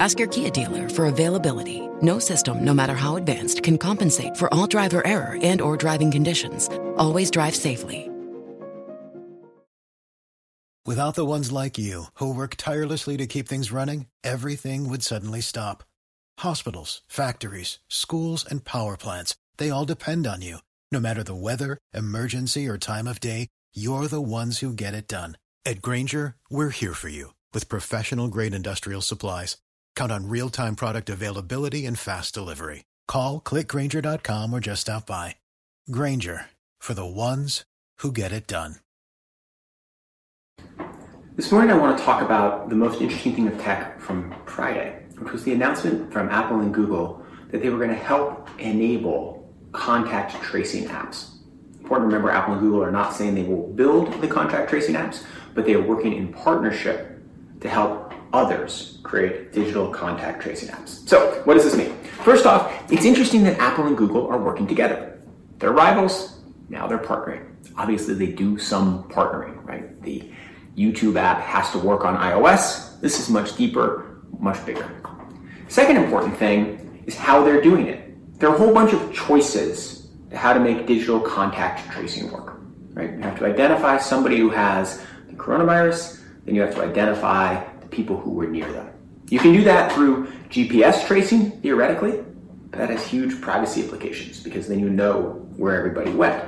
Ask your Kia dealer for availability. No system, no matter how advanced, can compensate for all driver error and or driving conditions. Always drive safely. Without the ones like you, who work tirelessly to keep things running, everything would suddenly stop. Hospitals, factories, schools, and power plants, they all depend on you. No matter the weather, emergency, or time of day, you're the ones who get it done. At Grainger, we're here for you with professional grade industrial supplies. Count on real time product availability and fast delivery. Call clickgrainger.com or just stop by. Grainger for the ones who get it done. This morning, I want to talk about the most interesting thing of tech from Friday, which was the announcement from Apple and Google that they were going to help enable contact tracing apps. Important to remember, Apple and Google are not saying they will build the contact tracing apps, but they are working in partnership to help others create digital contact tracing apps. So, what does this mean? First off, it's interesting that Apple and Google are working together. They're rivals, now they're partnering. Obviously, they do some partnering, right? The YouTube app has to work on iOS. This is much deeper, much bigger. Second important thing is how they're doing it there are a whole bunch of choices to how to make digital contact tracing work. Right? You have to identify somebody who has the coronavirus, then you have to identify people who were near them. You can do that through GPS tracing, theoretically, but that has huge privacy implications because then you know where everybody went.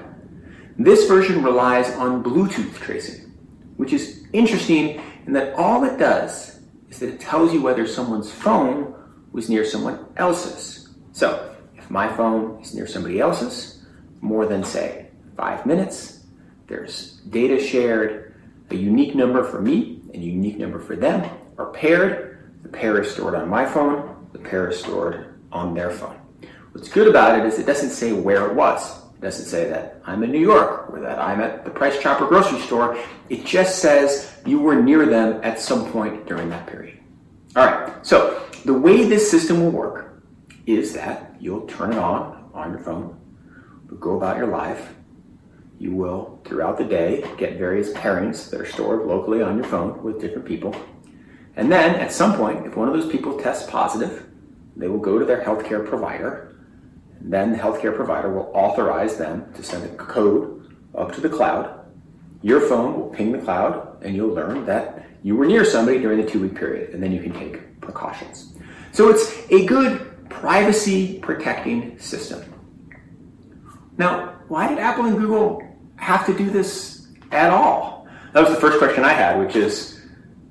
This version relies on Bluetooth tracing, which is interesting in that all it does is that it tells you whether someone's phone was near someone else's. So, if my phone is near somebody else's, more than, say, five minutes. There's data shared, a unique number for me and unique number for them are paired. The pair is stored on my phone, the pair is stored on their phone. What's good about it is it doesn't say where it was. It doesn't say that I'm in New York or that I'm at the Price Chopper grocery store. It just says you were near them at some point during that period. All right, so the way this system will work is that you'll turn it on on your phone, go about your life. You will, throughout the day, get various pairings that are stored locally on your phone with different people. And then, at some point, if one of those people tests positive, they will go to their healthcare provider. And then the healthcare provider will authorize them to send a code up to the cloud. Your phone will ping the cloud, and you'll learn that you were near somebody during the two week period, and then you can take precautions. So it's a good privacy protecting system. Now, why did Apple and Google have to do this at all? That was the first question I had, which is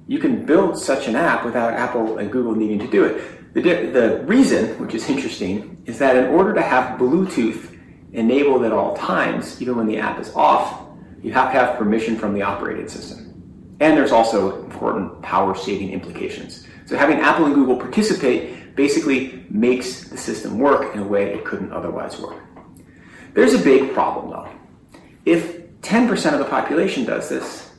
you can build such an app without Apple and Google needing to do it. The, the reason, which is interesting, is that in order to have Bluetooth enabled at all times, even when the app is off, you have to have permission from the operating system. And there's also important power saving implications. So having Apple and Google participate basically makes the system work in a way it couldn't otherwise work. There's a big problem though. If 10% of the population does this,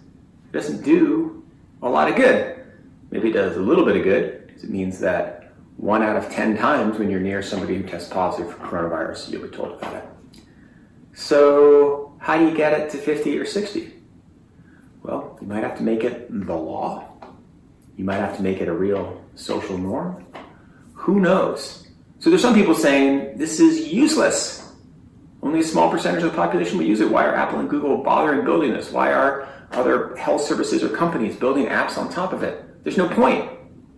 it doesn't do a lot of good. Maybe it does a little bit of good, because it means that one out of 10 times when you're near somebody who tests positive for coronavirus, you'll be told about it. So, how do you get it to 50 or 60? Well, you might have to make it the law. You might have to make it a real social norm. Who knows? So there's some people saying this is useless. Only a small percentage of the population will use it. Why are Apple and Google bothering building this? Why are other health services or companies building apps on top of it? There's no point.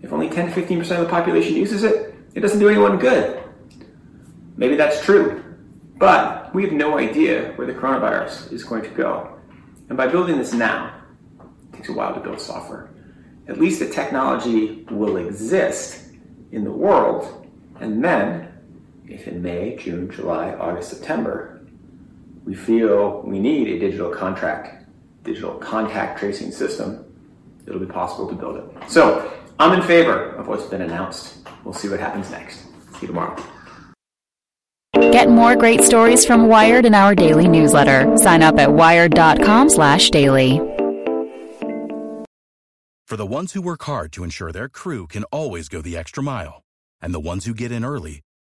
If only 10 to 15% of the population uses it, it doesn't do anyone good. Maybe that's true. But we have no idea where the coronavirus is going to go. And by building this now, it takes a while to build software. At least the technology will exist in the world. And then, if in May, June, July, August, September, we feel we need a digital contract, digital contact tracing system, it'll be possible to build it. So I'm in favor of what's been announced. We'll see what happens next. See you tomorrow. Get more great stories from Wired in our daily newsletter. Sign up at wired.com/daily. For the ones who work hard to ensure their crew can always go the extra mile, and the ones who get in early